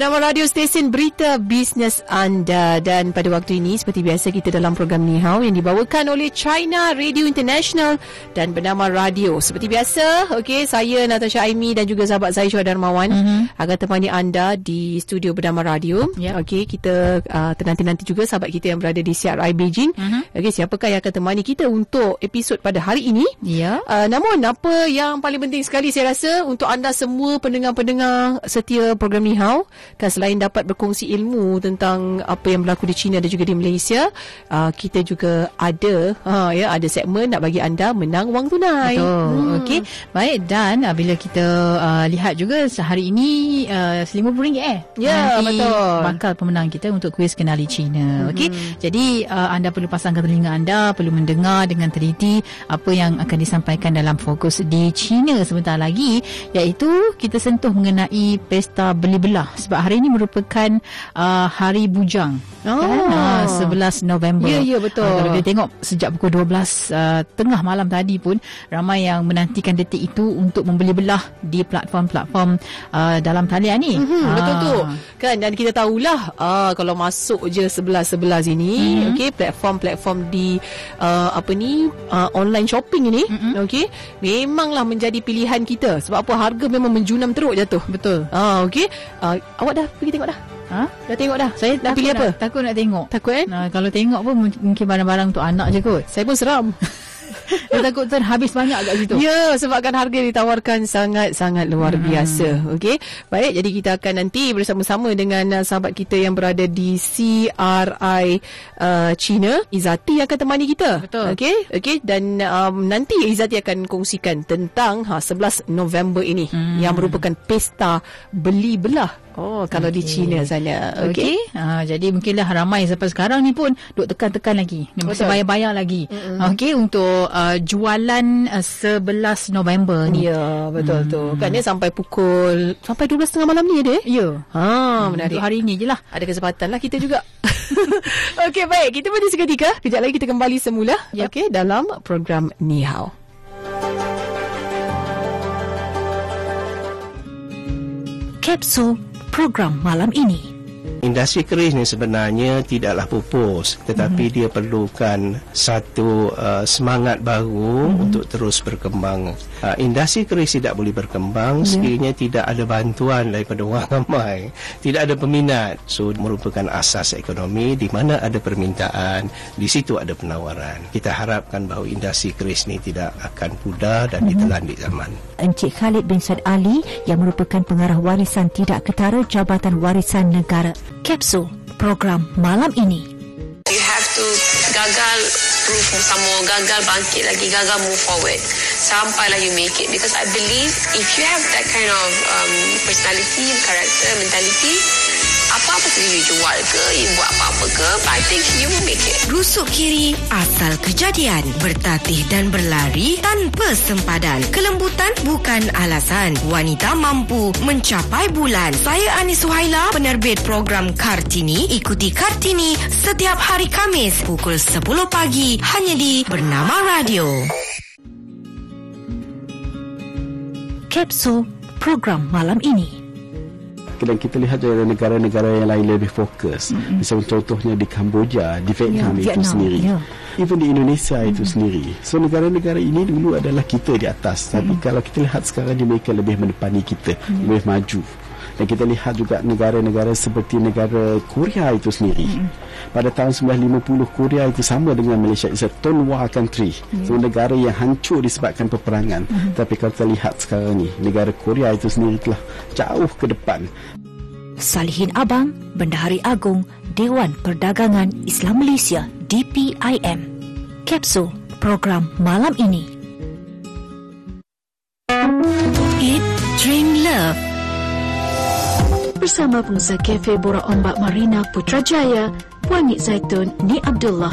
Bernama radio stesen berita bisnes anda dan pada waktu ini seperti biasa kita dalam program Ni Hao yang dibawakan oleh China Radio International dan bernama radio. Seperti biasa, okey saya Natasha Aimi dan juga sahabat saya Syuhada Darmawan mm-hmm. akan temani anda di studio bernama radio. Yep. Okey kita uh, nanti-nanti juga sahabat kita yang berada di CRI Beijing. Mm-hmm. Okey siapakah yang akan temani kita untuk episod pada hari ini? Ya. Uh, namun apa yang paling penting sekali saya rasa untuk anda semua pendengar-pendengar setia program Ni Hao kan selain dapat berkongsi ilmu tentang apa yang berlaku di China dan juga di Malaysia uh, kita juga ada uh, ya ada segmen nak bagi anda menang wang tunai Betul. Hmm. Okey. Baik dan uh, bila kita uh, lihat juga sehari ini uh, RM50 eh. Ya, Nanti betul. Bakal pemenang kita untuk kuis kenali China. Hmm. Okey. Jadi uh, anda perlu pasangkan telinga anda, perlu mendengar dengan teliti apa yang akan disampaikan dalam fokus di China sebentar lagi iaitu kita sentuh mengenai pesta beli belah sebab hari ini merupakan uh, hari bujang. Oh. Kan? Uh, 11 November. Ya, ya, betul. Uh, kalau kita tengok sejak pukul 12 uh, tengah malam tadi pun ramai yang menantikan detik itu untuk membeli belah di platform-platform uh, dalam talian ni. Hmm, Ah. betul tu. Kan dan kita tahulah ah kalau masuk je sebelah-sebelah sini, Mhm. okey, platform-platform di uh, apa ni uh, online shopping ini, Mhm. okey, memanglah menjadi pilihan kita. Sebab apa harga memang menjunam teruk jatuh. Betul. Ah okey. Uh, awak dah pergi tengok dah? Ha? Dah tengok dah? Saya dah pilih apa? Nak, takut nak tengok. Takut kan? Nah, kalau tengok pun mung- mungkin barang-barang untuk anak je kot. Saya pun seram. Dia takut terhabis banyak kat situ. Ya, sebabkan harga ditawarkan sangat-sangat luar Hmm. biasa. Okey. Baik, jadi kita akan nanti bersama-sama dengan uh, sahabat kita yang berada di CRI uh, China, Izati akan temani kita. Betul. Okey. Okey dan um, nanti Izati akan kongsikan tentang ha 11 November ini Hmm. yang merupakan pesta beli belah. Oh, kalau di China sana. Okey. Okey. Ha, jadi mungkinlah ramai sampai sekarang ni pun duk tekan-tekan lagi. Dia Betul. bayar-bayar lagi. Okey untuk uh, jualan uh, 11 November ni. Ya, betul tu. Kan dia sampai pukul sampai 12.30 malam ni ada eh? Ya. Ha, Untuk menarik. hari ni je lah. Ada kesempatan lah kita juga. Okey, baik. Kita berhenti seketika. Kejap lagi kita kembali semula. Yap. Okey, dalam program Ni Hao. Kapsul program malam ini. Industri keris ni sebenarnya tidaklah pupus tetapi mm-hmm. dia perlukan satu uh, semangat baru mm-hmm. untuk terus berkembang. Uh, industri keris tidak boleh berkembang yeah. sekiranya tidak ada bantuan daripada orang ramai, tidak ada peminat. So merupakan asas ekonomi di mana ada permintaan, di situ ada penawaran. Kita harapkan bahawa industri keris ni tidak akan pudar dan mm-hmm. ditelan di zaman. Encik Khalid bin Said Ali yang merupakan pengarah warisan tidak ketara Jabatan Warisan Negara. Kapsul program malam ini. You have to gagal some more, gagal bangkit lagi, gagal move forward. Sampailah you make it. Because I believe if you have that kind of um, personality, character, mentality, apa-apa saja you jual ke, you buat apa-apa ke, I think you will make it. Rusuk kiri asal kejadian. Bertatih dan berlari tanpa sempadan. Kelembutan bukan alasan. Wanita mampu mencapai bulan. Saya Ani Suhaila Penerbit program Kartini. Ikuti Kartini setiap hari Kamis Pukul 10 pagi Hanya di Bernama Radio. Kapsul program malam ini. Dan kita lihat juga negara-negara yang lain lebih fokus. Mm-hmm. Misalnya contohnya di Kamboja, di Vietnam Ya, itu Vietnam, sendiri. ya. Even di Indonesia mm-hmm. itu sendiri. So negara-negara ini dulu adalah kita di atas. Tapi Mm-hmm. kalau kita lihat sekarang mereka lebih menepani kita, mm-hmm. lebih maju. Dan kita lihat juga negara-negara seperti negara Korea itu sendiri. Mm-hmm. Pada tahun 1950 Korea itu sama dengan Malaysia. It's a third world country. Mm-hmm. So negara yang hancur disebabkan peperangan. Mm-hmm. Tapi kalau kita lihat sekarang ni, negara Korea itu sendiri telah jauh ke depan. Salihin Abang, Bendahari Agung, Dewan Perdagangan Islam Malaysia, DPIM. Kapsul program malam ini. Bersama pengusaha kafe Borak Ombak Marina Putrajaya, Puan Zaitun Ni Abdullah.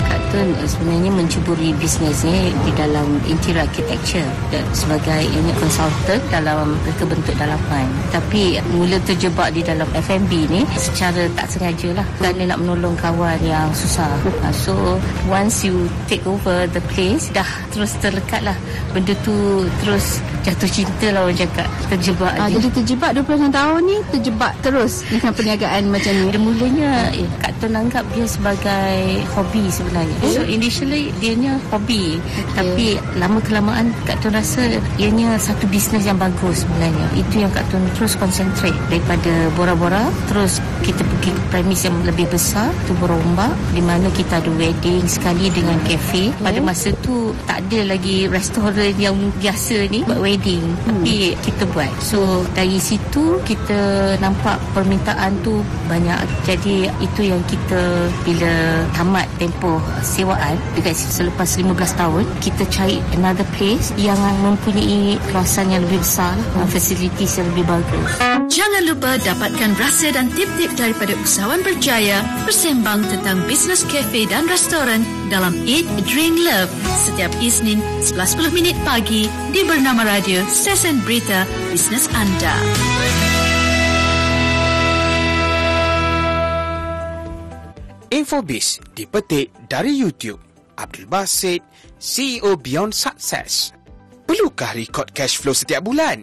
Kapten sebenarnya mencuburi bisnes ni di dalam interior architecture dan sebagai unit consultant dalam reka bentuk dalaman. Tapi mula terjebak di dalam F&B ni secara tak sengaja lah kerana nak menolong kawan yang susah. Ha, So once you take over the place dah terus terlekat lah benda tu terus jatuh cinta lah orang cakap terjebak Ah, je. jadi terjebak 26 tahun ni terjebak terus dengan perniagaan macam ni. Dia mulanya eh, Kak Tun anggap dia sebagai hobi sebenarnya. So initially dianya hobi. Okay. Tapi lama kelamaan Kak Tun rasa ianya satu bisnes yang bagus sebenarnya. Itu yang Kak Tun terus concentrate daripada bora-bora terus kita pergi ke premis yang lebih besar tu Borombak di mana kita ada wedding sekali dengan cafe. Pada masa tu tak ada lagi restoran yang biasa ni buat wedding. Tapi kita buat. So dari situ kita nampak permintaan tu banyak. Jadi itu yang kita bila tamat tempoh sewaan dekat selepas 15 tahun kita cari another place yang mempunyai kawasan yang lebih besar, hmm. facilities yang lebih bagus. Jangan lupa dapatkan rahsia dan tip-tip daripada usahawan berjaya bersembang tentang bisnes kafe dan restoran dalam Eat, Drink, Love setiap Isnin 11.10 minit pagi di Bernama Radio Stesen Berita Bisnes Anda. Infobis dipetik dari YouTube. Abdul Basit, CEO Beyond Success. Perlukah rekod cash flow setiap bulan?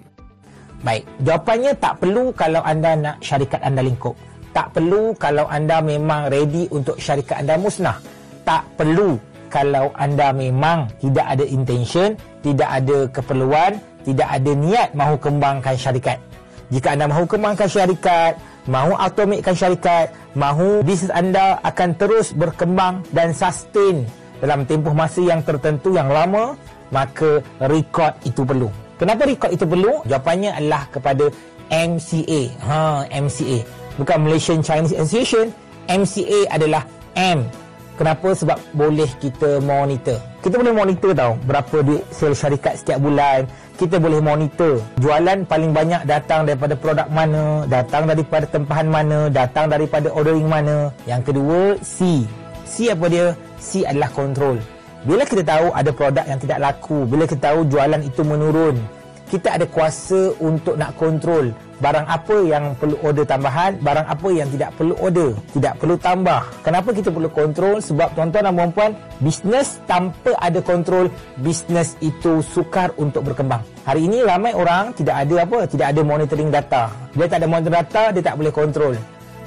Baik, jawapannya tak perlu kalau anda nak syarikat anda lingkup. Tak perlu kalau anda memang ready untuk syarikat anda musnah. Tak perlu kalau anda memang tidak ada intention, tidak ada keperluan, tidak ada niat mahu kembangkan syarikat. Jika anda mahu kembangkan syarikat, mahu automatekan syarikat, mahu bisnes anda akan terus berkembang dan sustain dalam tempoh masa yang tertentu yang lama, maka rekod itu perlu. Kenapa rekod itu perlu? Jawapannya adalah kepada MCA. Ha, MCA. Bukan Malaysian Chinese Association. MCA adalah M. Kenapa? Sebab boleh kita monitor. Kita boleh monitor tau berapa duit sale syarikat setiap bulan. Kita boleh monitor jualan paling banyak datang daripada produk mana, datang daripada tempahan mana, datang daripada ordering mana. Yang kedua, C. C apa dia? C adalah kontrol. Bila kita tahu ada produk yang tidak laku, bila kita tahu jualan itu menurun, kita ada kuasa untuk nak kontrol barang apa yang perlu order tambahan, barang apa yang tidak perlu order, tidak perlu tambah. Kenapa kita perlu kontrol? Sebab tuan-tuan dan puan-puan, bisnes tanpa ada kontrol, bisnes itu sukar untuk berkembang. Hari ini ramai orang tidak ada apa? Tidak ada monitoring data. Dia tak ada monitoring data, dia tak boleh kontrol.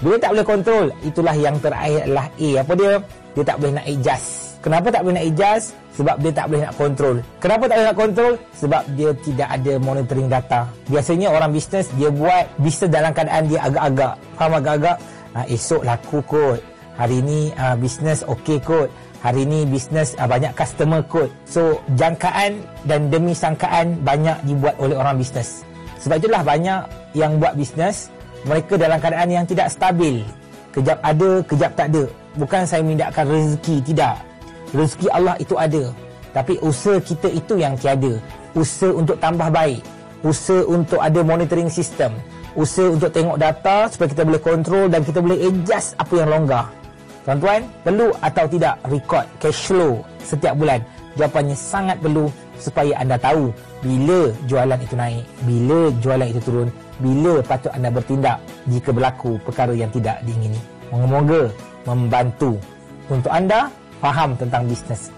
Bila tak boleh kontrol, itulah yang terakhir adalah A. Apa dia? Dia tak boleh nak adjust. Kenapa tak boleh nak adjust? Sebab dia tak boleh nak kontrol. Kenapa tak boleh nak kontrol? Sebab dia tidak ada monitoring data. Biasanya orang bisnes, dia buat bisnes dalam keadaan dia agak-agak. Faham agak-agak? Ha, esok laku kot. Hari ni uh, bisnes okey kot. Hari ni bisnes uh, banyak customer kot. So, jangkaan dan demi sangkaan banyak dibuat oleh orang bisnes. Sebab itulah banyak yang buat bisnes, mereka dalam keadaan yang tidak stabil. Kejap ada, kejap tak ada. Bukan saya mengindahkan rezeki, tidak. Rezeki Allah itu ada. Tapi usaha kita itu yang tiada. Usaha untuk tambah baik. Usaha untuk ada monitoring system. Usaha untuk tengok data supaya kita boleh kontrol dan kita boleh adjust apa yang longgar. Tuan-tuan, perlu atau tidak rekod cash flow setiap bulan? Jawapannya sangat perlu supaya anda tahu bila jualan itu naik, bila jualan itu turun, bila patut anda bertindak jika berlaku perkara yang tidak diingini. Moga-moga membantu untuk anda faham tentang bisnes.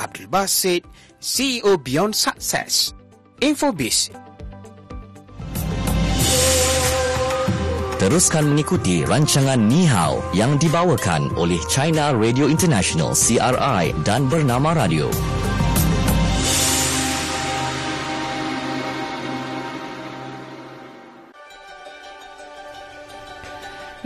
Abdul Basit, CEO Beyond Success. Infobis Teruskan mengikuti rancangan Ni Hao yang dibawakan oleh China Radio International CRI dan Bernama Radio.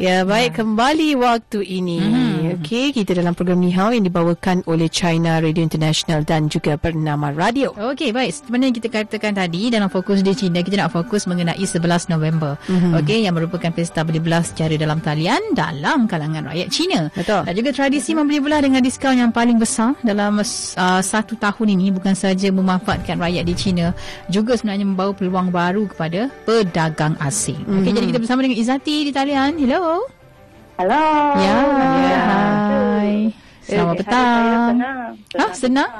Ya, baik kembali waktu ini. Hmm. Okey, kita dalam program Ni Hao yang dibawakan oleh China Radio International dan juga bernama Radio. Okey, baik. Sebenarnya kita katakan tadi dalam fokus di China, kita nak fokus mengenai 11 November. Mhm. Okey, yang merupakan pesta beli belah secara dalam talian dalam kalangan rakyat China. Betul. Dan juga tradisi membeli belah dengan diskaun yang paling besar dalam uh, satu tahun ini bukan sahaja memanfaatkan rakyat di China, juga sebenarnya membawa peluang baru kepada pedagang asing. Okey, Mhm. jadi kita bersama dengan Izati di talian. Hello. Halo. Ya, Ya. hai. Selamat Eh, petang. Saya senang. Ah, senang?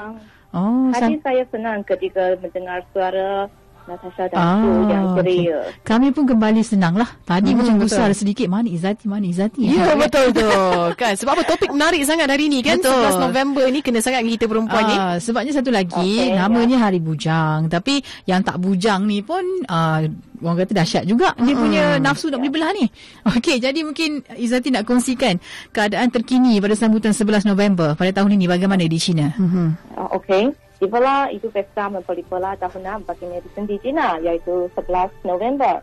Oh, Hati sam- saya senang ketika mendengar suara Natasha dan Ah, Su yang ceria. Kami pun kembali senang lah. Tadi Hmm, macam gusar sedikit. Mana Izzati, mana Izzati. Ya, betul tu. kan sebab apa topik menarik sangat hari ni kan. Betul. 11 November ni kena sangat kita perempuan ni. Ah, sebabnya satu lagi Okey, namanya Hari Bujang. Tapi yang tak bujang ni pun ah, orang kata dahsyat juga dia punya nafsu nak beli belah ni. Okey, jadi mungkin Izzati nak kongsikan keadaan terkini pada sambutan 11 November pada tahun ini bagaimana di China. Uh, Okey. Di Bela itu pesta membeli belah tahunan bagi netizen di China iaitu 11 November.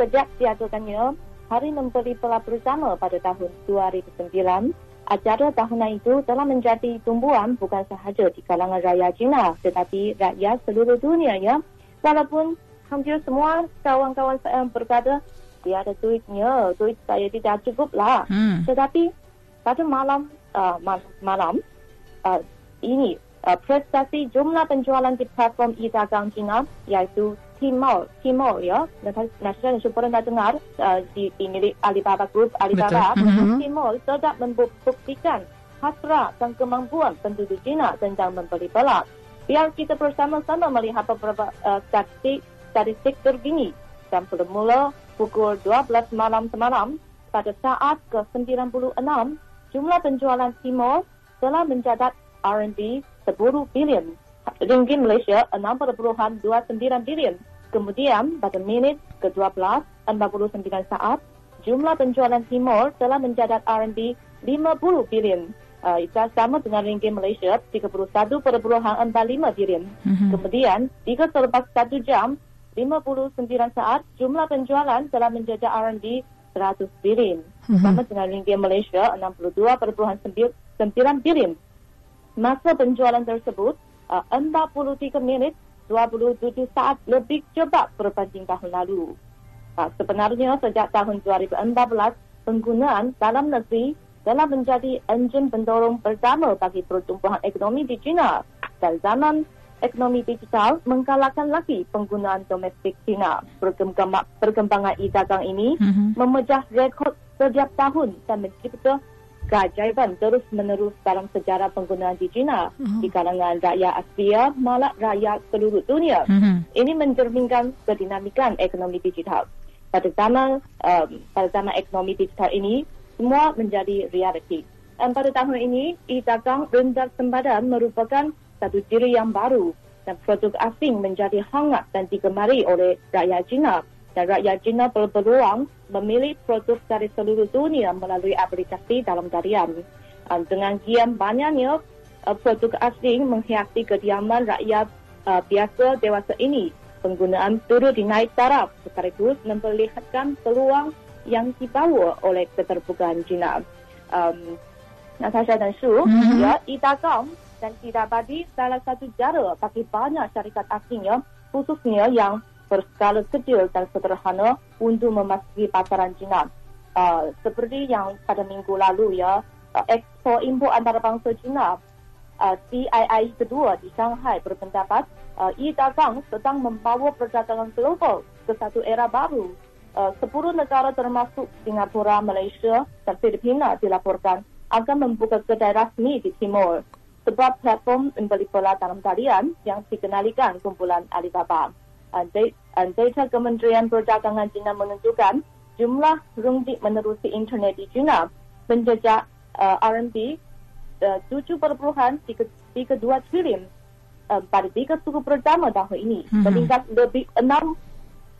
Sejak diadakannya Hari Membeli Belah Bersama pada tahun 2009, acara tahunan itu telah menjadi tumbuhan bukan sahaja di kalangan rakyat China tetapi rakyat seluruh dunia ya. Walaupun hampir semua kawan-kawan saya berkata dia ada duitnya, duit saya tidak cukup lah. Hmm. Tetapi pada malam uh, ma- malam uh, ini prestasi jumlah penjualan di platform e-dagang China iaitu Tmall, Tmall ya, nasional dan super pernah dengar uh, di, di milik Alibaba Group, Alibaba, Betul. Mhm. Tmall sedang membuktikan hasrat dan kemampuan penduduk China tentang membeli belah. Biar kita bersama-sama melihat beberapa uh, statistik, statistik terkini dan bermula pukul 12 malam semalam pada saat ke-96 jumlah penjualan Timor telah mencatat RMB 10 bilion, ringgit Malaysia 6.29 bilion. Kemudian pada minit ke-12 49 saat jumlah penjualan Timor telah mencatat RMB 50 bilion. Uh, itu sama dengan ringgit Malaysia 31.45 bilion. Mhm. Kemudian jika selepas satu jam 59 saat jumlah penjualan telah menjejak RMB 100 bilion. Sama dengan ringgit Malaysia 62.9 bilion. Masa penjualan tersebut uh, 43 minit 27 saat lebih cepat berbanding tahun lalu. Uh, sebenarnya sejak tahun 2014 penggunaan dalam negeri telah menjadi enjin pendorong pertama bagi pertumbuhan ekonomi di China dan zaman ekonomi digital menggalakkan lagi penggunaan domestik China. Perkembangan, e-dagang ini Mhm. memecah rekod setiap tahun dan mencipta keajaiban terus menerus dalam sejarah penggunaan di China di kalangan rakyat Asia malah rakyat seluruh dunia. Mhm. Ini mencerminkan kedinamikan ekonomi digital. Pada zaman um, pada zaman ekonomi digital ini semua menjadi realiti. Dan pada tahun ini e-dagang rendah sempadan merupakan satu ciri yang baru dan produk asing menjadi hangat dan digemari oleh rakyat China dan rakyat China berpeluang memilih produk dari seluruh dunia melalui aplikasi dalam talian. Uh, dengan kian banyaknya uh, produk asing menghiasi kediaman rakyat uh, biasa dewasa ini, penggunaan turut dinaik taraf sekaligus memperlihatkan peluang yang dibawa oleh keterbukaan China. Um, Natasha dan Shu, Mhm. ya, e-dagang dan tidak salah satu cara bagi banyak syarikat asing ya, khususnya yang berskala kecil dan sederhana untuk memasuki pasaran China. Uh, seperti yang pada minggu lalu ya, uh, ekspor impor antarabangsa China uh, CII kedua di Shanghai berpendapat uh, e-dagang sedang membawa perdagangan global ke satu era baru. Uh, 10 negara termasuk Singapura, Malaysia dan Filipina dilaporkan akan membuka kedai rasmi di Timur. Sebab platform membeli bola dalam talian yang dikenalikan kumpulan Alibaba. Da- uh, data Kementerian Perdagangan China menunjukkan jumlah ringgit menerusi internet di China menjejak uh, RMB uh, 7.32 triliun uh, pada tiga suku pertama tahun ini Mhm. meningkat lebih 6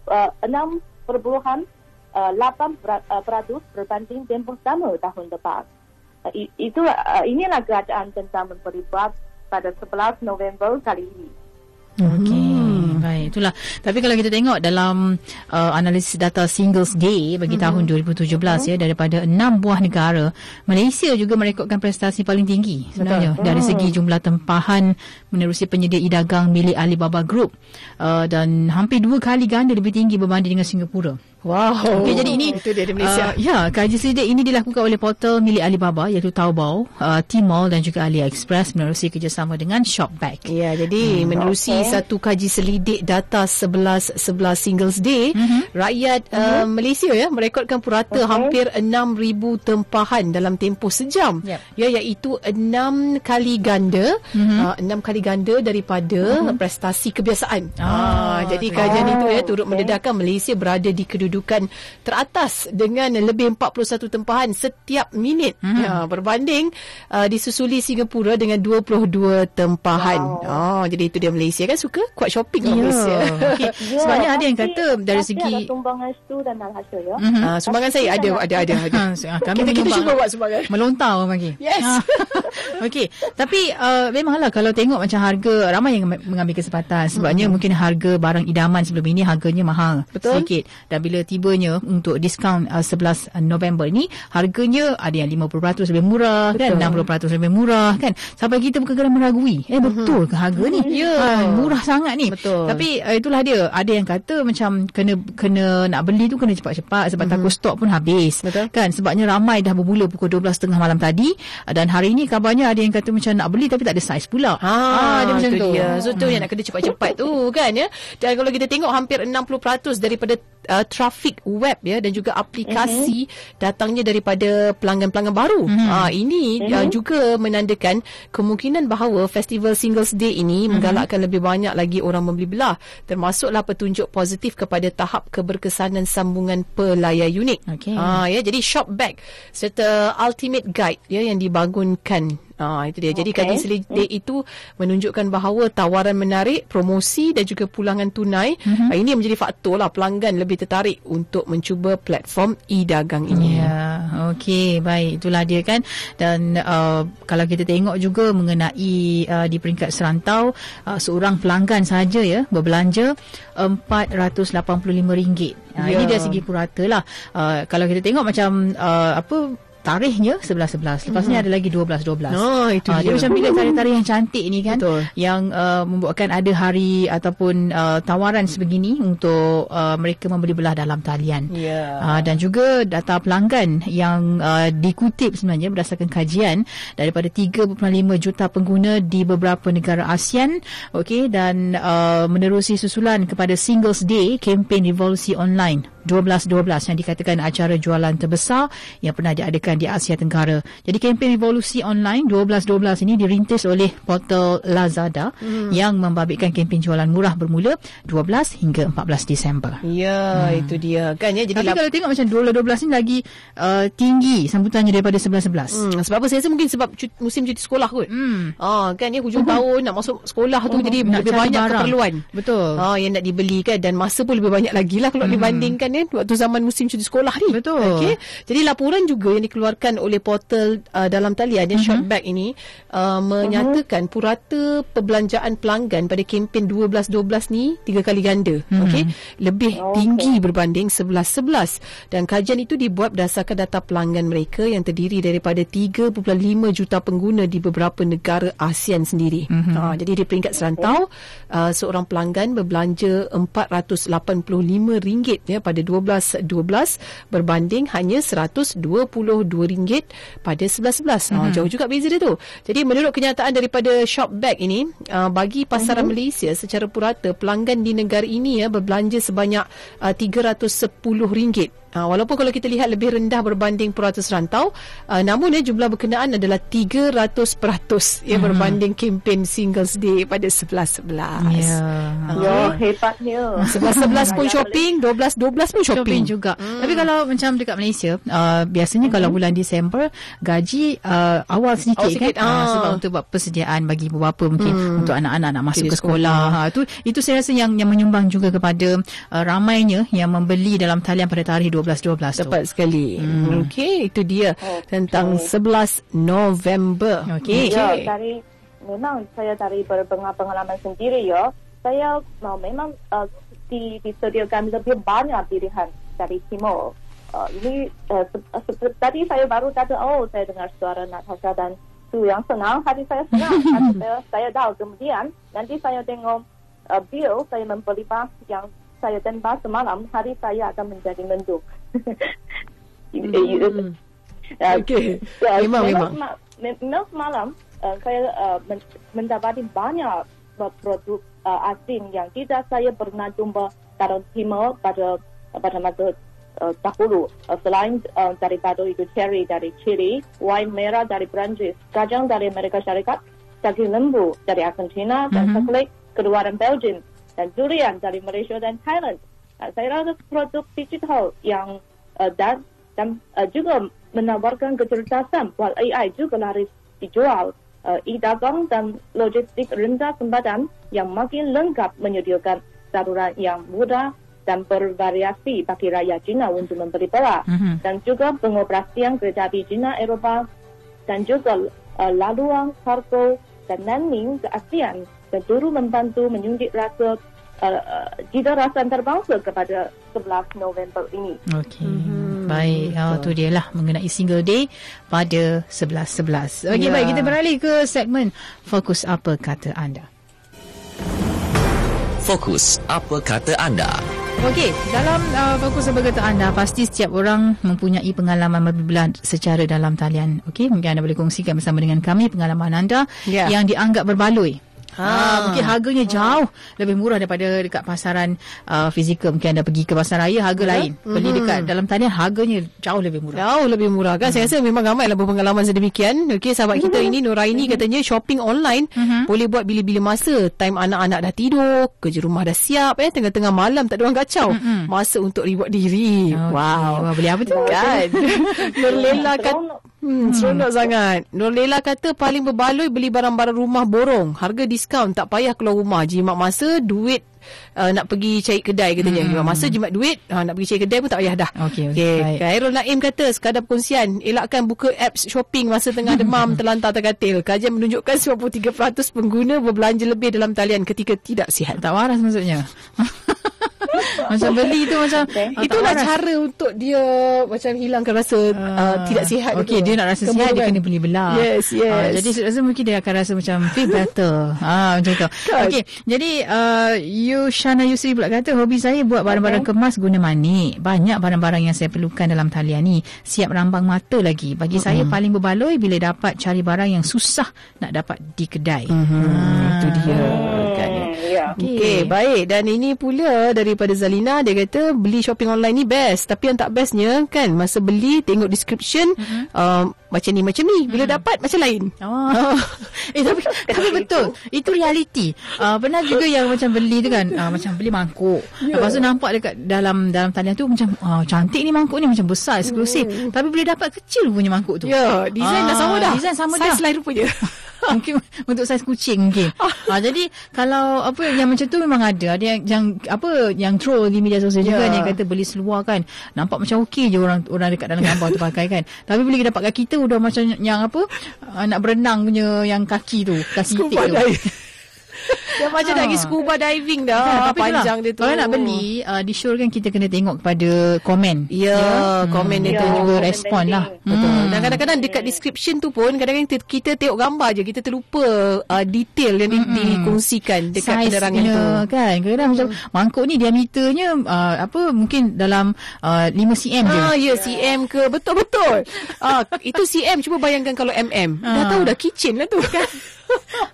uh, 6.8 uh, 8 per- uh, peratus berbanding tempoh sama tahun depan. Uh, itu uh, inilah keadaan tentang memberi buat pada 11 November kali ini. Okey. Baik, itulah. Tapi kalau kita tengok dalam uh, analisis data Singles Day bagi Mhm. tahun 2017 ya daripada enam buah negara, Malaysia juga merekodkan prestasi paling tinggi sebenarnya Betul. dari Hmm. segi jumlah tempahan menerusi penyedia e-dagang milik Alibaba Group uh, dan hampir dua kali ganda lebih tinggi berbanding dengan Singapura. Wow. Okey, jadi ini Itu dia di Malaysia. Uh, ya, kaji selidik ini dilakukan oleh portal milik Alibaba iaitu Taobao, uh, Tmall dan juga AliExpress menerusi kerjasama dengan Shopback. Ya, jadi hmm, menerusi okay. satu kaji selidik data 11 11 Singles Day, mm-hmm. rakyat mm-hmm. Uh, Malaysia ya merekodkan purata okay. hampir 6000 tempahan dalam tempoh sejam. Yep. Ya, iaitu 6 kali ganda, mm-hmm. uh, 6 kali ganda daripada mm-hmm. prestasi kebiasaan. Ah, jadi kajian itu ya turut mendedahkan Malaysia berada di kedudukan teratas dengan lebih 41 tempahan setiap minit. Mhm. Ya, berbanding uh, disusuli Singapura dengan 22 tempahan. Wow. Oh, jadi itu dia Malaysia kan suka kuat shopping Ya. yeah. Malaysia. Okey, sebabnya ada yang kata dari segi ada sumbangan Stu dan Alhasil ya. Mhm. Ah, sumbangan saya ada ada ada ada. Ha, kami kita kita cuba buat sumbangan. Melontar orang panggil. Yes. Ha. Okey, tapi uh, memanglah kalau tengok macam harga ramai yang mengambil kesempatan sebabnya Mhm. mungkin harga barang idaman sebelum ini harganya mahal Betul. sedikit dan bila tibanya untuk diskaun uh, 11 November ni harganya ada yang 50% lebih murah Betul. kan 60% lebih murah kan? Sampai kita kadang meragui. Eh betul ke harga ni? Ya. Ah, murah sangat ni. Betul. tapi uh, itulah dia. Ada yang kata macam kena kena nak beli tu kena cepat-cepat sebab takut stok pun habis. Betul. kan? Sebabnya ramai dah bermula pukul 12.30 malam tadi. Uh, dan hari ini kabarnya ada yang kata macam nak beli tapi tak ada saiz pula. Ha, Ah, dia macam tu. dia. So tu yang nak kena cepat-cepat tu kan ya. Dan kalau kita tengok hampir 60% daripada uh, trafik web ya dan juga aplikasi uh-huh. datangnya daripada pelanggan-pelanggan baru. Uh-huh. Uh, ini uh, juga menandakan kemungkinan bahawa festival Singles Day ini uh-huh. menggalakkan lebih banyak lagi orang membeli belah termasuklah petunjuk positif kepada tahap keberkesanan sambungan pelayar unik. Okey. Ah ya jadi shop bag serta ultimate guide ya yang dibangunkan Ah itu dia. Jadi kaji selidik itu menunjukkan bahawa tawaran menarik, promosi dan juga pulangan tunai mm-hmm. ini menjadi faktor lah pelanggan lebih tertarik untuk mencuba platform e-dagang ini. Ya, okey, baik. Itulah dia kan. Dan uh, kalau kita tengok juga mengenai uh, di peringkat serantau, uh, seorang pelanggan saja ya berbelanja RM485. Uh, Ya. Ini dari segi purata lah. Uh, kalau kita tengok macam uh, apa tarikhnya 11-11. Lepas ni ada lagi 12-12. Oh, itu Ah, dia. dia macam bila tarikh-tarikh yang cantik ni kan Betul. yang uh, membuatkan ada hari ataupun uh, tawaran sebegini untuk uh, mereka membeli belah dalam talian. Ya. Uh, dan juga data pelanggan yang uh, dikutip sebenarnya berdasarkan kajian daripada 3.5 juta pengguna di beberapa negara ASEAN okey dan uh, menerusi susulan kepada Singles Day kempen revolusi online 12-12 yang dikatakan acara jualan terbesar yang pernah diadakan di Asia Tenggara. Jadi kempen revolusi online 12-12 ini dirintis oleh portal Lazada hmm. yang membabitkan kempen jualan murah bermula 12 hingga 14 Disember. Ya, hmm. itu dia kan ya. Jadi Tapi lap- kalau tengok macam 12-12 ni lagi uh, tinggi sambutannya daripada 11-11. Hmm, sebab apa saya rasa mungkin sebab cuti, musim cuti sekolah kot. Hmm. Ah kan ya hujung tahun nak masuk sekolah tu Oh, jadi nak lebih banyak barang. keperluan. Betul. Ah yang nak dibeli kan dan masa pun lebih banyak lagi lah kalau hmm. dibandingkan ya waktu zaman musim cuti sekolah ni. Betul. Okey. Jadi laporan juga yang dikeluarkan oleh portal uh, dalam talian Mhm. Shortback ini uh, menyatakan purata perbelanjaan pelanggan pada kempen 12-12 ni tiga kali ganda. Mhm. Okey. Lebih tinggi berbanding 11-11 dan kajian itu dibuat berdasarkan data pelanggan mereka yang terdiri daripada 3.5 juta pengguna di beberapa negara ASEAN sendiri. Mhm. Ha, jadi di peringkat serantau uh, seorang pelanggan berbelanja RM485 ya pada 12 12 berbanding hanya RM122 pada 11 11. Ha, Mhm. jauh juga beza dia tu. Jadi menurut kenyataan daripada Shopback ini uh, bagi pasaran Mhm. Malaysia secara purata pelanggan di negara ini ya berbelanja sebanyak uh, RM310. Uh, walaupun kalau kita lihat lebih rendah berbanding purata serantau uh, namun ya jumlah berkenaan adalah 300% ya Mhm. berbanding kempen Singles Day pada 11-11. Ya. Ya, hebatnya. 11-11 pun shopping, 12-12 pun shopping. shopping juga. Hmm. Tapi kalau macam dekat Malaysia, uh, biasanya hmm. kalau bulan Disember gaji uh, awal sedikit, Awal sikit, kan? ah. Uh, sebab untuk buat persediaan bagi ibu bapa mungkin Hmm. untuk anak-anak nak masuk Jadi ke sekolah. Ha tu itu saya rasa yang yang menyumbang juga kepada uh, ramainya yang membeli dalam talian pada tarikh 12-12 tu. Tepat sekali. Hmm. Okey, itu dia okay. tentang 11 November. Okey. Ya, dari memang saya dari berpengalaman sendiri ya. saya uh, memang uh, di, disediakan lebih banyak pilihan dari timur. Uh, ini uh, se- uh, se- tadi saya baru kata oh saya dengar suara Natasha dan tu yang senang hati saya senang hati saya, saya tahu kemudian nanti saya tengok uh, bill saya membeli bas yang saya tembak semalam hari saya akan menjadi mendung. Hmm. Okey. Ya, Memang, memang. sema- me- memang semalam uh, saya uh, men- mendapati banyak uh, produk uh, asing yang tidak saya pernah jumpa dari timur pada pada masa uh, dahulu. Uh, selain uh, daripada itu cherry dari Chili, wine merah dari Perancis, kacang dari Amerika Syarikat, daging lembu dari Argentina dan Mhm. coklat keluaran Belgium dan durian dari Malaysia dan Thailand. Uh, saya rasa produk digital yang uh, dan dan uh, juga menawarkan kecerdasan buat AI juga laris dijual. Uh, e-dagang dan logistik rendah sempadan yang makin lengkap menyediakan saluran yang mudah dan bervariasi bagi rakyat China untuk membeli barang. Mhm. Dan juga pengoperasian kereta api China Eropah dan juga uh, laluan kargo dan landing ke ASEAN dan turut membantu menyuntik rasa uh, uh, cita rasa antarabangsa kepada 11 November ini. Okey. Mm-hmm. Baik, oh, tu dia lah mengenai single day pada 11-11. Okey, Ya. baik kita beralih ke segmen Fokus Apa Kata Anda. Fokus apa kata anda? Okey, dalam uh, fokus apa kata anda, pasti setiap orang mempunyai pengalaman apabila secara dalam talian. Okey, mungkin anda boleh kongsikan bersama dengan kami pengalaman anda Ya. yang dianggap berbaloi. Ha. Ha, mungkin harganya jauh lebih murah daripada dekat pasaran uh, fizikal. Mungkin anda pergi ke pasar raya harga lain. Beli Mhm. dekat dalam talian harganya jauh lebih murah. Jauh lebih murah kan. Saya rasa memang ramai lah berpengalaman sedemikian. Okey, sahabat kita ini Nuraini katanya shopping online boleh buat bila-bila masa. Time anak-anak dah tidur, kerja rumah dah siap eh tengah-tengah malam tak ada orang kacau. Masa untuk reward diri. Okey, Wow. beli apa tu? Kan. Nurlela kata Hmm, seronok sangat. Nurlela kata paling berbaloi beli barang-barang rumah borong. Harga diskaun, tak payah keluar rumah. Jimat masa, duit uh, nak pergi cari kedai katanya. Hmm. Jimat masa, jimat duit, uh, nak pergi cari kedai pun tak payah dah. Okey, okey, okay. baik. Khairul Naim kata, sekadar perkongsian, elakkan buka apps shopping masa tengah demam, terlantar, terkatil. Kajian menunjukkan 93% pengguna berbelanja lebih dalam talian ketika tidak sihat. Tak waras maksudnya. macam beli tu macam Okay. ah, tak Itulah waras. cara untuk dia macam hilangkan rasa uh, tidak sihat. Okey, dia nak rasa sihat dia kena beli belah. Yes, yes. Ah, jadi saya rasa mungkin dia akan rasa macam feel better. ah macam tu. Kan? Okey, jadi uh, Yushana Yusri pula kata hobi saya buat barang-barang kemas guna manik. Banyak barang-barang yang saya perlukan dalam talian ni. Siap rambang mata lagi. Bagi saya paling berbaloi bila dapat cari barang yang susah nak dapat di kedai. Hmm, itu dia kan. Hmm, ya. Okey, okay, baik. Dan ini pula daripada Zalina, dia kata beli shopping online ni best. Tapi yang tak bestnya kan, masa beli tengok description Mhm. uh, macam ni, macam ni. Bila dapat, macam lain. Oh. eh tapi tapi betul. Itu realiti. Uh, pernah juga yang macam beli tu kan, uh, macam beli mangkuk. Yeah. Lepas tu nampak dekat dalam dalam talian tu macam uh, cantik ni mangkuk ni macam besar eksklusif. Hmm. Tapi bila dapat kecil punya mangkuk tu. Ya, design dah sama dah. Design sama Saiz dah. lain rupanya. mungkin untuk saiz kucing mungkin. ha, jadi kalau apa yang macam tu memang ada. Ada yang, yang apa yang troll di media sosial juga Ya. yang kata beli seluar kan. Nampak macam okey je orang orang dekat dalam gambar tu pakai kan. Tapi bila dapat kat kita udah macam yang apa uh, nak berenang punya yang kaki tu, kaki itik tu. Yang macam Ha. nak pergi scuba diving dah. Kan, tapi itulah, panjang dia tu. Kalau nak beli, uh, di show kan kita kena tengok kepada komen. Ya, komen dia Kita tu. juga respon lah. Betul. Hmm. Dan kadang-kadang dekat description tu pun kadang-kadang kita, kita tengok gambar je kita terlupa uh, detail yang di, dikongsikan dekat Saiz penerangan dia, tu. kan kadang-kadang macam mangkuk ni diameternya uh, apa mungkin dalam uh, 5 cm je Ah ya CM ke betul betul. Ah itu CM cuba bayangkan kalau MM. Dah Ah. tahu dah kitchen lah tu kan.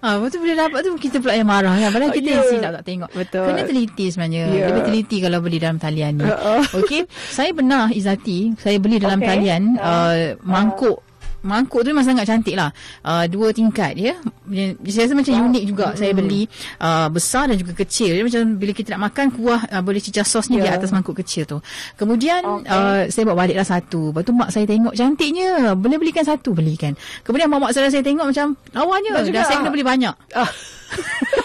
Ha, lepas tu bila dapat tu kita pula yang marah kan. Padahal kita yang silap tak tengok. Betul. Kena teliti sebenarnya. Ya. Lebih teliti kalau beli dalam talian ni. Uh-uh. Okey. Saya pernah Izati, saya beli dalam Okey. talian uh, mangkuk Mangkuk tu memang sangat cantik lah uh, Dua tingkat ya Dia- Saya rasa macam unik juga Saya beli uh, Besar dan juga kecil Dia macam bila kita nak makan Kuah uh, boleh cicah sos ni Di Ya. atas mangkuk kecil tu Kemudian Okey. uh, Saya bawa baliklah satu Lepas tu mak saya tengok Cantiknya Boleh belikan satu Belikan Kemudian mak saya saya tengok macam Lawanya Dah juga. Saya kena beli banyak Ah.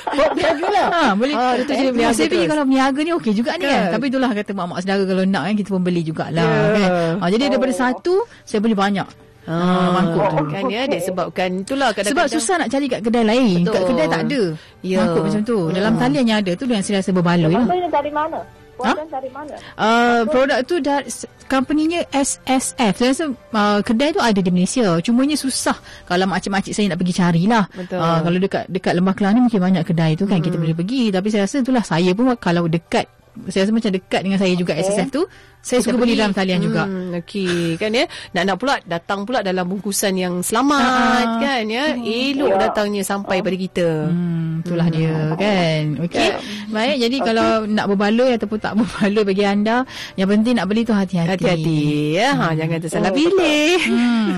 Buat berniaga lah. Ha, boleh. Itu jadi berniaga Saya fikir terus. kalau berniaga ni okey juga ni kan. Kan. Tapi itulah kata mak-mak saudara kalau nak kan kita pun beli jugalah Ya. kan. Ha, jadi daripada Oh. satu saya beli banyak. Ah, mangkuk tu. kan ya disebabkan itulah Sebab kadang-kadang susah nak cari kat kedai lain. Betul. Kat kedai tak ada. Ya. Mangkuk macam tu. Dalam Hmm. talian yang ada tu yang saya rasa berbaloi lah. Contohnya dari mana? Puan dari mana? Uh, produk tu dah company-nya SSF. Saya rasa uh, kedai tu ada di Malaysia. Cumanya susah kalau makcik-makcik saya nak pergi carilah. Betul. Uh, kalau dekat dekat Lembah Kelang ni mungkin banyak kedai tu kan Hmm. kita boleh pergi. Tapi saya rasa itulah saya pun kalau dekat saya rasa macam dekat dengan saya juga SSF tu saya suka beli dalam talian juga. Hmm, Okey kan ya. Nak-nak pula datang pula dalam bungkusan yang selamat Ah. kan ya. Elok Ya. datangnya sampai pada kita. Hmm, itulah dia kan. Okey. Baik jadi kalau nak berbaloi ataupun tak berbaloi bagi anda yang penting nak beli tu hati-hati. Hati-hati ya. Ha jangan tersalah pilih.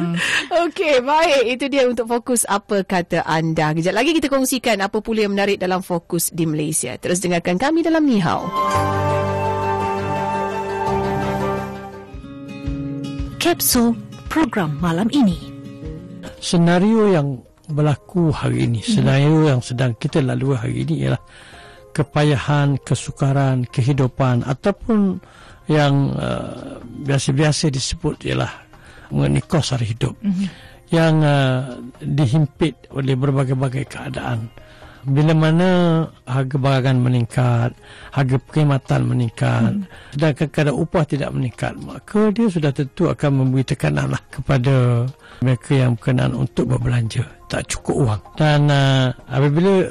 Okey, baik. Itu dia untuk fokus apa kata anda. Kejap lagi kita kongsikan apa pula yang menarik dalam fokus di Malaysia. Terus dengarkan kami dalam Ni Kapsul program malam ini. senario yang berlaku hari ini, senario yang sedang kita lalui hari ini ialah kepayahan, kesukaran, kehidupan ataupun yang uh, biasa-biasa disebut ialah mengenai kos hari hidup yang uh, dihimpit oleh berbagai-bagai keadaan. Bila mana harga barangan meningkat, harga perkhidmatan meningkat, sedangkan kadar upah tidak meningkat, maka dia sudah tentu akan memberi tekanan lah kepada mereka yang berkenaan untuk berbelanja. Tak cukup uang. Dan uh, apabila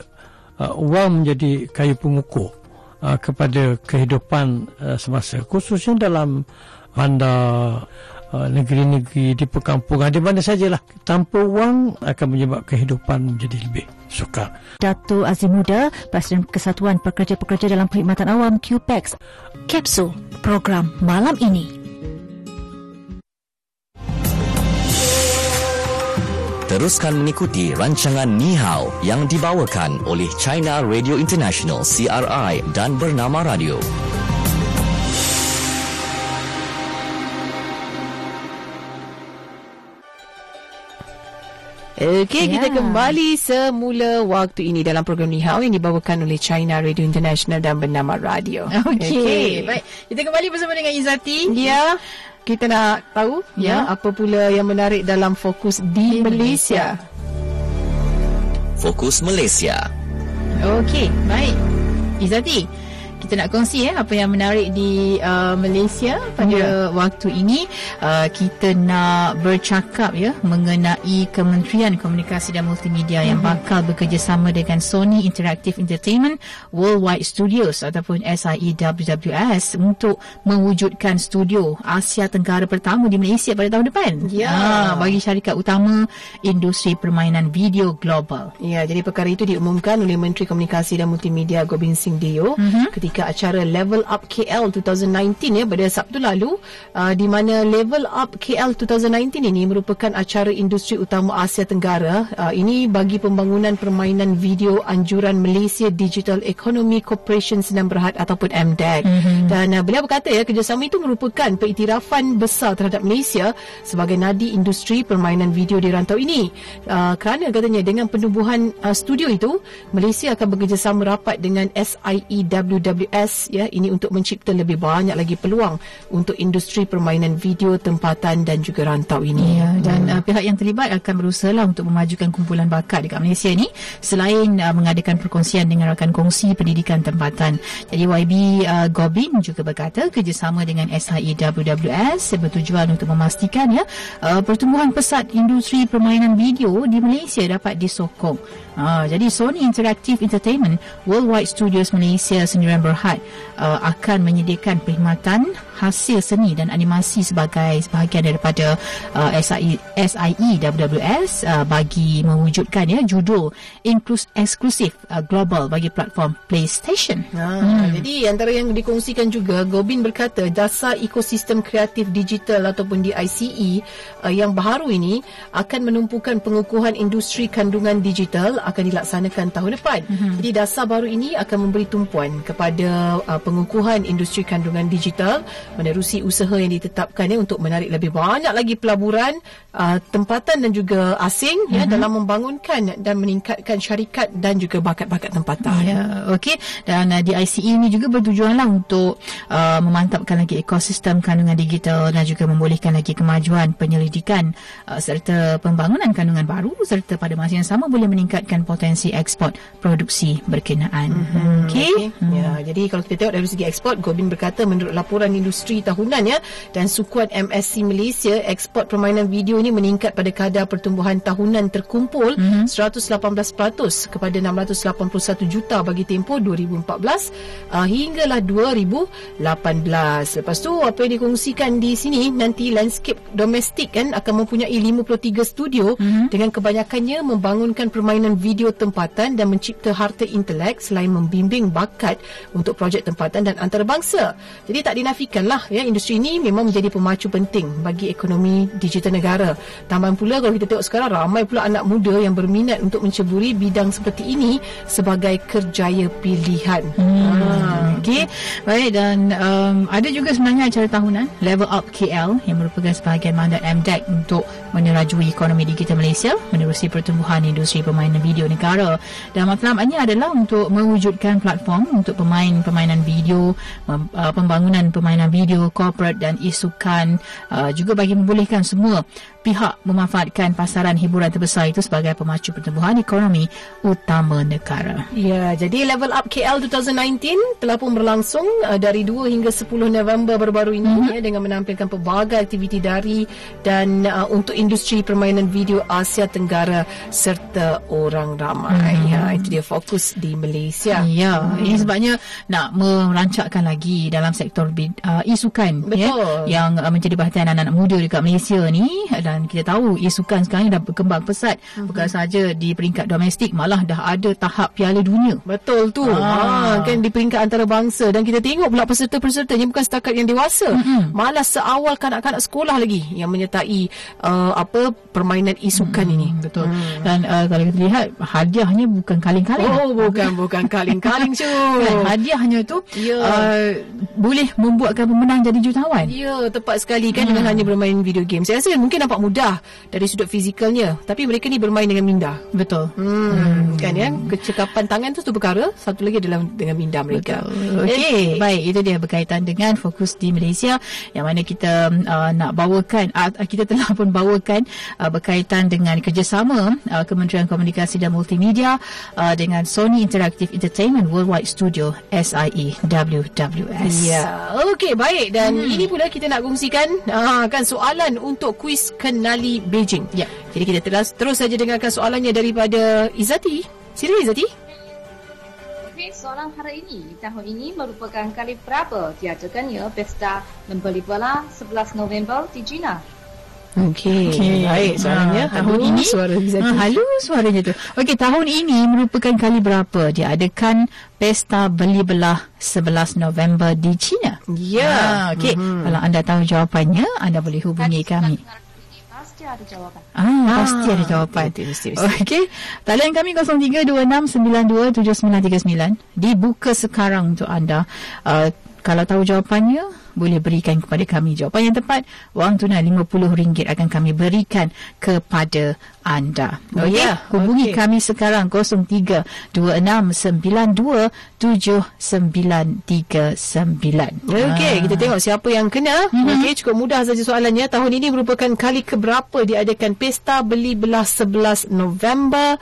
uh, wang menjadi kayu pengukur uh, kepada kehidupan uh, semasa, khususnya dalam bandar, negeri-negeri di perkampungan, di mana sajalah, tanpa wang akan menyebabkan kehidupan menjadi lebih sukar. Dato' Azimuda, Presiden Kesatuan Pekerja-Pekerja dalam Perkhidmatan Awam QPEX. Kapsul program malam ini. Teruskan mengikuti rancangan Ni Hao yang dibawakan oleh China Radio International CRI dan Bernama Radio. Okey, Ya. kita kembali semula waktu ini dalam program Ni Hao yang dibawakan oleh China Radio International dan bernama Radio. Okey. Baik. Kita kembali bersama dengan Izati. Ya, kita nak tahu ya, Ya. apa pula yang menarik dalam fokus di, Di Malaysia. Fokus Malaysia. Okey, baik. Izati, kita nak kongsi eh apa yang menarik di uh, Malaysia pada waktu ini. Uh, kita nak bercakap ya mengenai Kementerian Komunikasi dan Multimedia yang bakal bekerjasama dengan Sony Interactive Entertainment Worldwide Studios ataupun E SIEWWS untuk mewujudkan studio Asia Tenggara pertama di Malaysia pada tahun depan. Ya. Ah, bagi syarikat utama industri permainan video global. Ya, jadi perkara itu diumumkan oleh Menteri Komunikasi dan Multimedia Gobind Singh Deo Mhm. ketika acara Level Up KL 2019 ya pada Sabtu lalu uh, di mana Level Up KL 2019 ini merupakan acara industri utama Asia Tenggara. Uh, ini bagi pembangunan permainan video anjuran Malaysia Digital Economy Corporation Senam Berhad ataupun MDEC. Mhm. Dan uh, beliau berkata ya kerjasama itu merupakan pengiktirafan besar terhadap Malaysia sebagai nadi industri permainan video di rantau ini. Uh, kerana katanya dengan penubuhan uh, studio itu Malaysia akan bekerjasama rapat dengan SIEWWS ya ini untuk mencipta lebih banyak lagi peluang untuk industri permainan video tempatan dan juga rantau ini. Ya, dan uh, pihak yang terlibat akan berusaha untuk memajukan kumpulan bakat dekat Malaysia ni selain uh, mengadakan perkongsian dengan rakan kongsi pendidikan tempatan. Jadi YB uh, Gobin juga berkata kerjasama dengan SIEWWS bertujuan untuk memastikan ya uh, pertumbuhan pesat industri permainan video di Malaysia dapat disokong. Uh, jadi Sony Interactive Entertainment Worldwide Studios Malaysia Sendirian Berhad uh, akan menyediakan perkhidmatan hasil seni dan animasi sebagai sebahagian daripada uh, SIE, SIEWWS uh, bagi mewujudkan ya judul inklus, eksklusif uh, global bagi platform PlayStation. Ha, Jadi antara yang dikongsikan juga Gobin berkata dasar ekosistem kreatif digital ataupun DICE uh, yang baharu ini akan menumpukan pengukuhan industri kandungan digital akan dilaksanakan tahun depan. Mhm. Jadi dasar baru ini akan memberi tumpuan kepada kepada uh, pengukuhan industri kandungan digital menerusi usaha yang ditetapkan ya untuk menarik lebih banyak lagi pelaburan uh, tempatan dan juga asing mm-hmm. ya Mhm. dalam membangunkan dan meningkatkan syarikat dan juga bakat-bakat tempatan. Ya, okey. Dan uh, di ICE ini juga bertujuanlah untuk uh, memantapkan lagi ekosistem kandungan digital dan juga membolehkan lagi kemajuan penyelidikan uh, serta pembangunan kandungan baru serta pada masa yang sama boleh meningkatkan potensi ekspor produksi berkenaan. Mm-hmm. Okey. Hmm. Ya, jadi kalau kita tengok dari segi ekspor, Gobin berkata menurut laporan industri tahunan ya dan sukuan MSC Malaysia, ekspor permainan video ini meningkat pada kadar pertumbuhan tahunan terkumpul Mhm. mm-hmm. 118% kepada 681 juta bagi tempoh 2014 uh, hinggalah 2018. Lepas tu apa yang dikongsikan di sini nanti landscape domestik kan akan mempunyai 53 studio mm-hmm. dengan kebanyakannya membangunkan permainan video tempatan dan mencipta harta intelek selain membimbing bakat untuk projek tempatan dan antarabangsa. Jadi tak dinafikanlah ya industri ini memang menjadi pemacu penting bagi ekonomi digital negara. Tambah pula kalau kita tengok sekarang ramai pula anak muda yang berminat untuk menceburi bidang seperti ini sebagai kerjaya pilihan. Hmm. Okey. Baik dan um, ada juga sebenarnya acara tahunan Level Up KL yang merupakan sebahagian mandat MDEC untuk menerajui ekonomi digital Malaysia menerusi pertumbuhan industri permainan video negara. Dan matlamatnya adalah untuk mewujudkan platform untuk pemain-permainan video, mem- uh, pembangunan permainan video corporate dan isukan uh, juga bagi membolehkan semua pihak memanfaatkan pasaran hiburan terbesar itu sebagai pemacu pertumbuhan ekonomi utama negara. Ya, jadi Level Up KL 2019 telah pun berlangsung uh, dari 2 hingga 10 November baru-baru ini mm-hmm. ya dengan menampilkan pelbagai aktiviti dari dan uh, untuk industri permainan video Asia Tenggara serta orang ramai. Mhm. Ya, itu dia fokus di Malaysia. Ya, Hmm. ini sebabnya nak merancakkan lagi dalam sektor uh, isukan ya Betul. yang uh, menjadi perhatian anak-anak muda dekat Malaysia ni dan kita tahu isukan sekarang dah berkembang pesat Mhm. bukan saja di peringkat domestik malah dah ada tahap Piala Dunia. Betul tu. Ah. Ha, kan di peringkat antarabangsa dan kita tengok pula peserta-pesertanya bukan setakat yang dewasa. Mm-hmm. Malah seawal kanak-kanak sekolah lagi yang menyertai uh, apa permainan isukan mm-hmm. ini. Betul. Hmm. Dan uh, kalau kita lihat hadiahnya bukan kaling-kaling. Oh, bukan bukan kaling-kaling Kan, Syul. hadiahnya tu Ya. uh, boleh membuatkan pemenang jadi jutawan. Ya, tepat sekali kan hmm. dengan hanya bermain video game. Saya rasa mungkin nampak mudah dari sudut fizikalnya, tapi mereka ni bermain dengan minda. Betul. Hmm, hmm. kan ya, kecekapan tangan tu satu perkara, satu lagi adalah dengan minda mereka. Okey, baik itu dia berkaitan dengan fokus di Malaysia yang mana kita uh, nak bawakan uh, kita telah pun bawakan uh, berkaitan dengan kerjasama uh, Kementerian Komunikasi dan Multimedia uh, dengan Sony Interactive Entertainment Worldwide Studio SIE WWS. Ya, okey baik dan hmm. ini pula kita nak kongsikan uh, kan soalan untuk kuis kenali Beijing. Ya. Jadi kita terus terus saja dengarkan soalannya daripada Izati. Sila Izati. Okey, soalan hari ini. Tahun ini merupakan kali berapa diadakannya Pesta Membeli Bola 11 November di China? Okey, okay. baik soalannya. Ha, tahun ini suara Izati. Ha, halus suaranya tu. Okey, tahun ini merupakan kali berapa diadakan Pesta Beli Belah 11 November di China? Ya. Ha, Okey, mm-hmm. kalau anda tahu jawapannya, anda boleh hubungi kami. Pasti ada jawapan. Ah, pasti ada jawapan. Mesti, mesti, mesti. Okey. Talian kami 0326927939 dibuka sekarang untuk anda. Uh, kalau tahu jawapannya, boleh berikan kepada kami jawapan yang tepat. Wang tunai RM50 akan kami berikan kepada anda. Oh, Okey. ya. Hubungi Okey. kami sekarang 0326927939. Okey, kita tengok siapa yang kena. Mhm. Mm-hmm. Okey, cukup mudah saja soalannya. Tahun ini merupakan kali keberapa diadakan pesta beli belah 11 November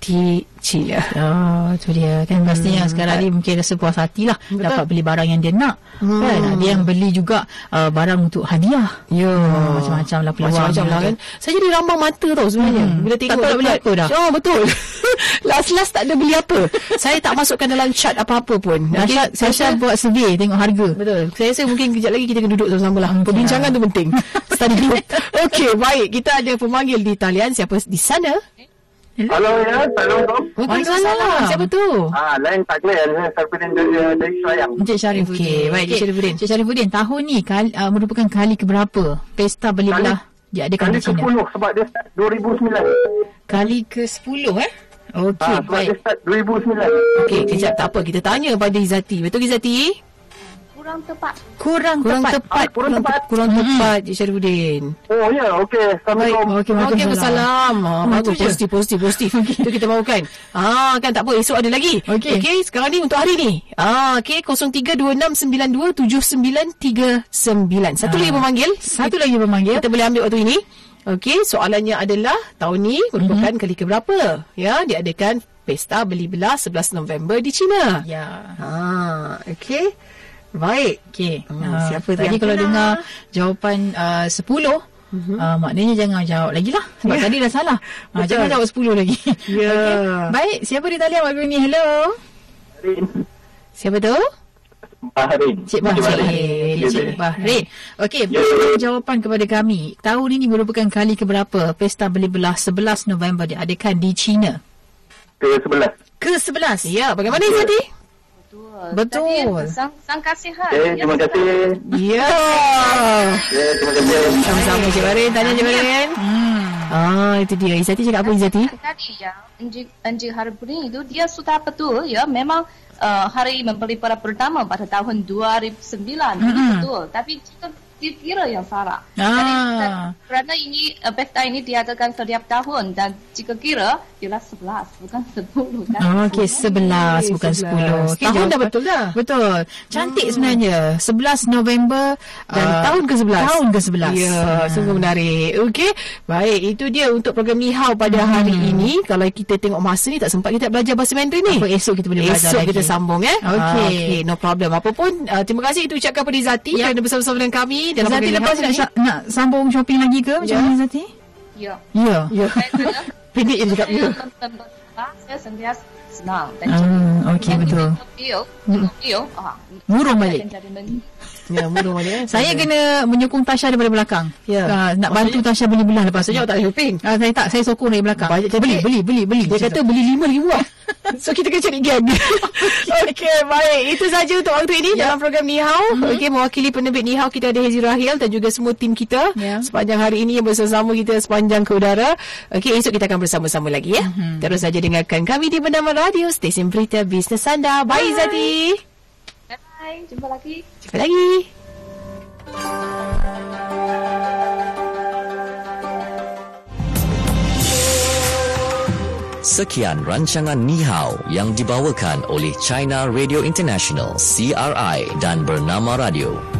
di China. Oh, tu dia. Kan pastinya Hmm, sekarang ni mungkin rasa puas hati lah Betul. dapat beli barang yang dia nak. Hmm. Kan? Ada yang beli juga uh, barang untuk hadiah. Ya, Oh, macam-macam lah peluang. Macam-macam lah kan. Saya jadi rambang mata tau sebenarnya. Hmm. Bila Tak tengok tahu nak beli apa dah. Oh, betul. Last-last tak ada beli apa. saya tak masukkan dalam chart apa-apa pun. Dahsyat, Okey, saya Sasha buat survey tengok harga. Betul. Saya rasa mungkin kejap lagi kita akan duduk sama-sama lah. Perbincangan tu penting. Study group. Okey, baik. Kita ada pemanggil di talian. Siapa di sana? Halo ya, Assalamualaikum. Waalaikumsalam. Siapa tu? Ah, lain tak clear. Saya Sarfudin dari, Selayang. Encik Syarifuddin. Okey, baik, Encik Syarifuddin. Encik Syarifuddin, tahun ni kali, uh, merupakan kali keberapa pesta beli belah diadakan Kali di China? ke-10 sebab dia start 2009. Kali ke-10 eh? Okey, Ah, sebab dia start 2009. Okey, kejap tak apa. Kita tanya pada Izzati. Betul Izzati? Kurang tepat. Kurang, Kurang tepat. tepat. Kurang tepat. Kurang tepat, Cik Syarifudin. Oh, ya. Okey. Assalamualaikum. Okey, Okey, Waalaikumsalam. Ah, Hmm, bagus, tu je. positif, positif, positif. Itu kita mahukan. Ah, kan tak apa, esok ada lagi. Okey. Okey, sekarang ni untuk hari ni. Ah, okey, 0326927939. Satu lagi memanggil. Satu lagi memanggil. Kita boleh ambil waktu ini. Okey, soalannya adalah tahun ni merupakan kali keberapa? Ya, diadakan Pesta Beli Belah 11 November di China. Ya. Ah, okey. Baik. Okey. Hmm, Ah, siapa tu tadi kalau kena? dengar jawapan uh, 10 Mhm. Uh, maknanya jangan jawab lagi lah Sebab Ya. tadi dah salah uh. Jangan jawab 10 lagi Ya. Okey. Baik Siapa di talian waktu ni Hello Siapa tu? Bahrain. Cik Bahrain Cik Bahrain Okey beri jawapan kepada kami Tahun ini merupakan kali keberapa Pesta Beli Belah 11 November diadakan di China Ke sebelah. Ke-11 Ya, bagaimana Izzati? Betul Sang, sangka sihat. Okay, terima kasih. Ya. Ya, terima kasih. Sama-sama Cik Bahrain. Tanya Cik Bahrain. hmm. Ah, itu dia. Izzati cakap apa Izzati? Tadi yang Encik, Encik Harbuddin itu dia sudah betul ya memang uh, hari membeli para pertama pada tahun 2009 Mm-mm. itu betul tapi jika dikira yang salah. Ah. Jadi, kerana ini uh, pesta ini diadakan setiap tahun dan jika kira ialah 11 bukan 10 kan. Oh, Okey, 11 bukan 10. 11. Okey, Tahun jawapan- dah betul dah. Betul. Cantik sebenarnya. 11 November Dan uh, tahun ke-11. Tahun ke-11. Ya, Ah. sungguh menarik. Okey. Baik, itu dia untuk program Nihau pada Hmm. hari ini. Kalau kita tengok masa ni tak sempat kita belajar bahasa Mandarin ni. Apa esok kita boleh belajar Esok lagi. kita sambung eh. Okey. Ah, Okey, no problem. Apapun, uh, terima kasih itu ucapkan kepada Zati Ya. kerana bersama-sama dengan kami dalam Zati lepas Nihau nak, ni. sya- nak sambung shopping lagi ke? Macam Ya. mana Zati? Ya. Ya. Ya. Pendek je cakap ya. Saya sentiasa senang dan Ah, okey betul. Hmm. Tokyo, ah, Murung balik. jadi men- Ya, murung balik. Saya kena menyokong Tasha daripada belakang. Ya. Ah, nak bantu Tasha beli belah lepas Maksudnya awak tak ada shopping? Ah, saya tak, saya sokong dari belakang. Banyak beli, beli, beli, beli. Dia kata beli lima lagi buah. So kita kena cari geng. Okey, baik. Itu saja untuk waktu ini dalam program Nihau. Okey, mewakili penerbit Nihau kita ada Hezi Rahil dan juga semua tim kita Ya. sepanjang hari ini yang bersama kita sepanjang ke udara. Okey, esok kita akan bersama-sama lagi ya. Terus saja dengarkan kami di Bernama Radio Stesen Berita Bisnes Anda. Bye, Zati. Bye, jumpa lagi. Jumpa lagi. Sekian rancangan Nihao yang dibawakan oleh China Radio International CRI dan Bernama Radio.